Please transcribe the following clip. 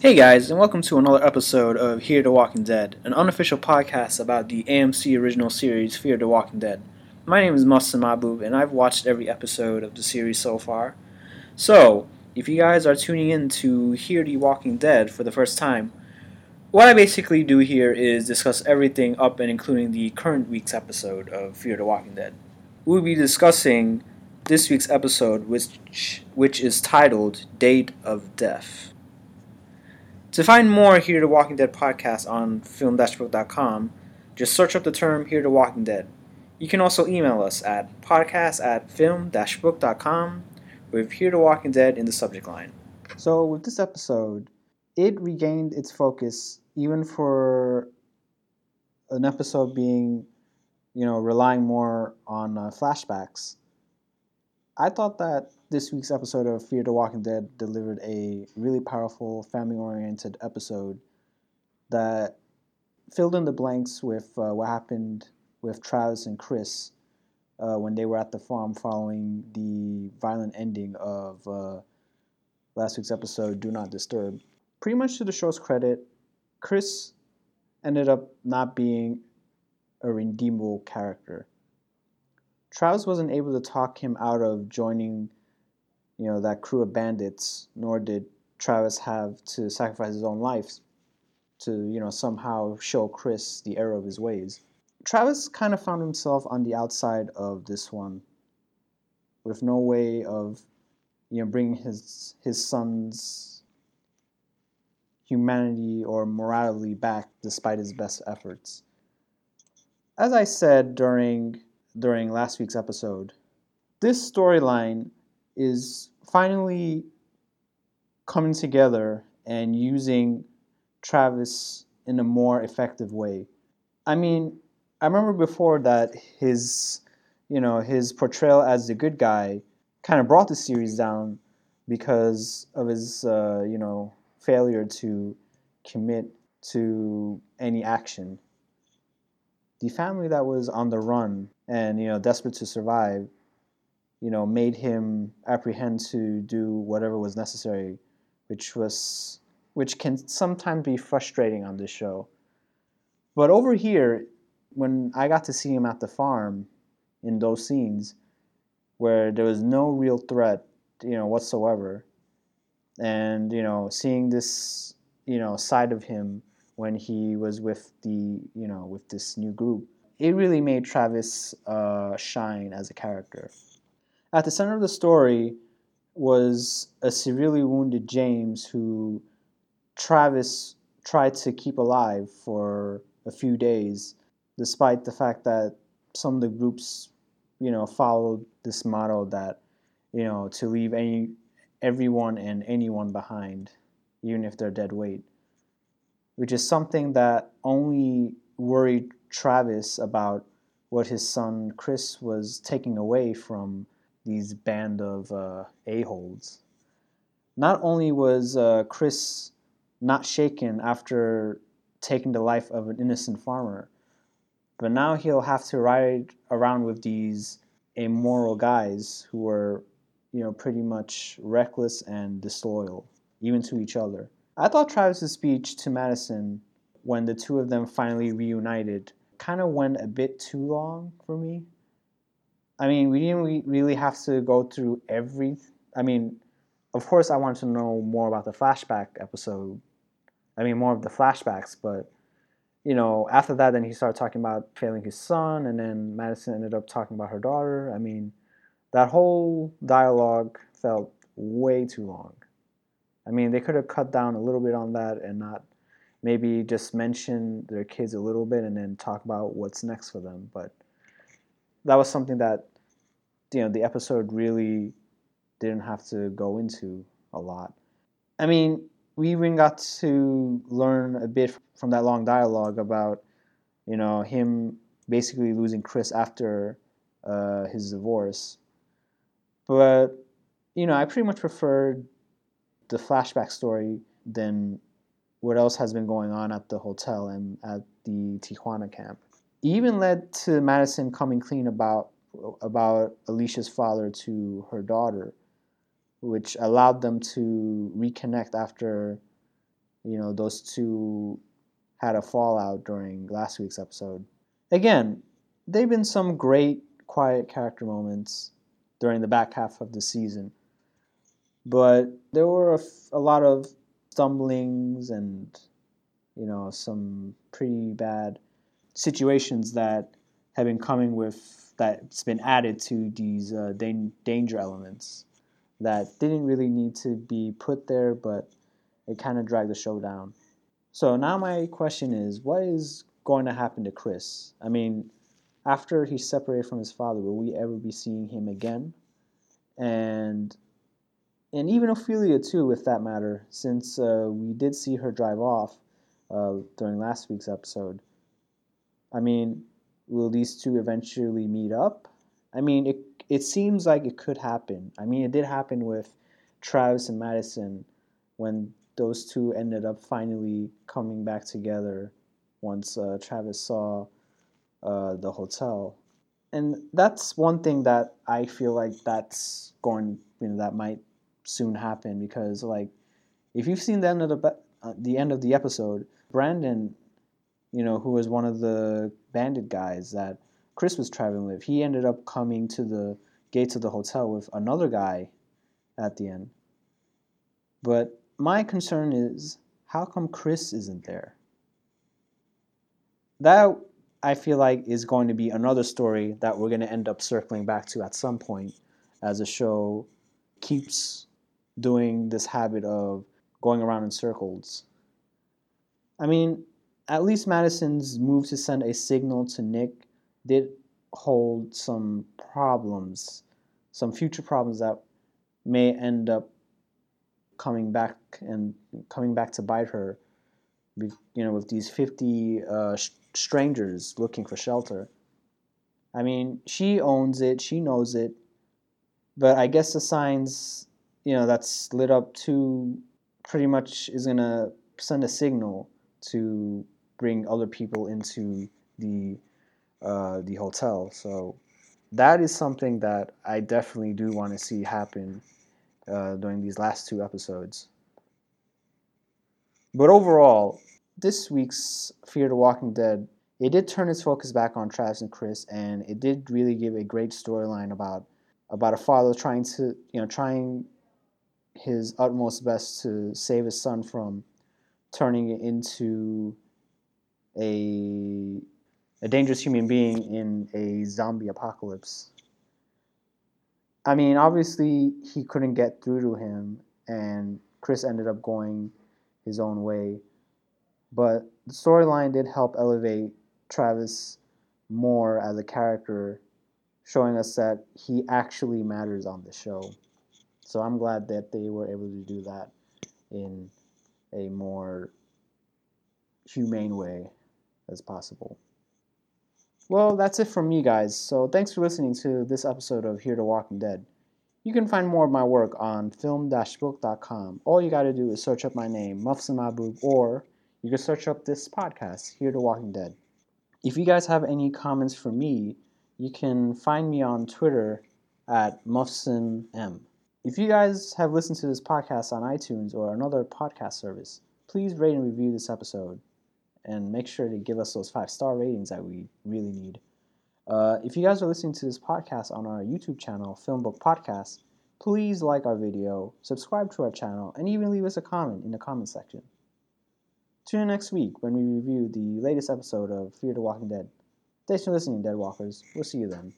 Hey guys, and welcome to another episode of Hear the Walking Dead, an unofficial podcast about the AMC original series Fear the Walking Dead. My name is Mufsin Mahbub, and I've watched every episode of the series so far. So, if you guys are tuning in to Hear the Walking Dead for the first time, what I basically do here is discuss everything up and including the current week's episode of Fear the Walking Dead. We'll be discussing this week's episode, which which is titled Date of Death. To find more Hear the Walking Dead podcast on film-book.com, just search up the term Hear the Walking Dead. You can also email us at podcast at film-book.com with Hear the Walking Dead in the subject line. So with this episode, it regained its focus even for an episode being, you know, relying more on uh, flashbacks. I thought that this week's episode of Fear the Walking Dead delivered a really powerful, family oriented episode that filled in the blanks with uh, what happened with Travis and Chris uh, when they were at the farm following the violent ending of uh, last week's episode, Do Not Disturb. Pretty much to the show's credit, Chris ended up not being a redeemable character. Travis wasn't able to talk him out of joining you know, that crew of bandits, nor did Travis have to sacrifice his own life to, you know, somehow show Chris the error of his ways. Travis kind of found himself on the outside of this one, with no way of, you know, bringing his his son's humanity or morality back despite his best efforts. As I said during during last week's episode, this storyline is finally coming together and using Travis in a more effective way. I mean, I remember before that his, you know, his portrayal as the good guy kind of brought the series down because of his, uh, you know, failure to commit to any action. The family that was on the run and you know desperate to survive you know, made him apprehend to do whatever was necessary, which was which can sometimes be frustrating on this show. But over here, when I got to see him at the farm in those scenes where there was no real threat, you know, whatsoever, and you know, seeing this, you know, side of him when he was with the, you know, with this new group, it really made Travis uh, shine as a character. At the center of the story was a severely wounded James who Travis tried to keep alive for a few days, despite the fact that some of the groups, you know, followed this motto that, you know, to leave any everyone and anyone behind, even if they're dead weight, which is something that only worried Travis about what his son Chris was taking away from these band of uh, a-holes. Not only was uh, Chris not shaken after taking the life of an innocent farmer, but now he'll have to ride around with these immoral guys who are, you know, pretty much reckless and disloyal, even to each other. I thought Travis's speech to Madison when the two of them finally reunited kind of went a bit too long for me. I mean, we didn't really have to go through every. I mean, of course, I wanted to know more about the flashback episode. I mean, more of the flashbacks, but you know, after that, then he started talking about failing his son, and then Madison ended up talking about her daughter. I mean, that whole dialogue felt way too long. I mean, they could have cut down a little bit on that and not maybe just mention their kids a little bit and then talk about what's next for them. But that was something that you know the episode really didn't have to go into a lot. I mean, we even got to learn a bit from that long dialogue about you know him basically losing Chris after uh, his divorce. But you know, I pretty much preferred the flashback story than what else has been going on at the hotel and at the Tijuana camp. It even led to Madison coming clean about about Alicia's father to her daughter, which allowed them to reconnect after you know, those two had a fallout during last week's episode. Again, they've been some great quiet character moments during the back half of the season. But there were a, f- a lot of stumblings and, you know, some pretty bad situations that have been coming with, that's been added to these uh, dan- danger elements that didn't really need to be put there, but it kind of dragged the show down. So now my question is, what is going to happen to Chris? I mean, after he's separated from his father, will we ever be seeing him again? And and even Ophelia too, with that matter, since uh, we did see her drive off uh, during last week's episode. I mean, will these two eventually meet up? I mean, it it seems like it could happen. I mean, it did happen with Travis and Madison when those two ended up finally coming back together once uh, Travis saw uh, the hotel. And that's one thing that I feel like that's going, you know, that might soon happen because, like, if you've seen the end of the uh, the end of the episode, Brandon, you know, who was one of the bandit guys that Chris was traveling with, he ended up coming to the gates of the hotel with another guy at the end. But my concern is how come Chris isn't there? That I feel like is going to be another story that we're going to end up circling back to at some point as the show keeps doing this habit of going around in circles. I mean, at least Madison's move to send a signal to Nick did hold some problems, some future problems that may end up coming back and coming back to bite her. You know, with these 50 uh, strangers looking for shelter. I mean, she owns it, she knows it, but I guess the signs, you know, that's lit up to pretty much is to send a signal to bring other people into the uh, the hotel. So that is something that I definitely do want to see happen uh, during these last two episodes. But overall, this week's Fear the Walking Dead, it did turn its focus back on Travis and Chris, and it did really give a great storyline about about a father trying to, you know, trying his utmost best to save his son from turning into a a dangerous human being in a zombie apocalypse. I mean, obviously he couldn't get through to him, and Chris ended up going his own way. But the storyline did help elevate Travis more as a character, showing us that he actually matters on the show. So I'm glad that they were able to do that in a more humane way as possible. Well, that's it from me, guys. So thanks for listening to this episode of Hear the Walking Dead. You can find more of my work on film-book.com. All you got to do is search up my name, Mufsin or you can search up this podcast, Hear the Walking Dead. If you guys have any comments for me, you can find me on Twitter at MufsinM. If you guys have listened to this podcast on iTunes or another podcast service, please rate and review this episode and make sure to give us those five star ratings that we really need. Uh, if you guys are listening to this podcast on our YouTube channel, Filmbook Podcast, please like our video, subscribe to our channel, and even leave us a comment in the comment section. Tune in next week when we review the latest episode of Fear the Walking Dead. Thanks for listening, Dead Walkers. We'll see you then.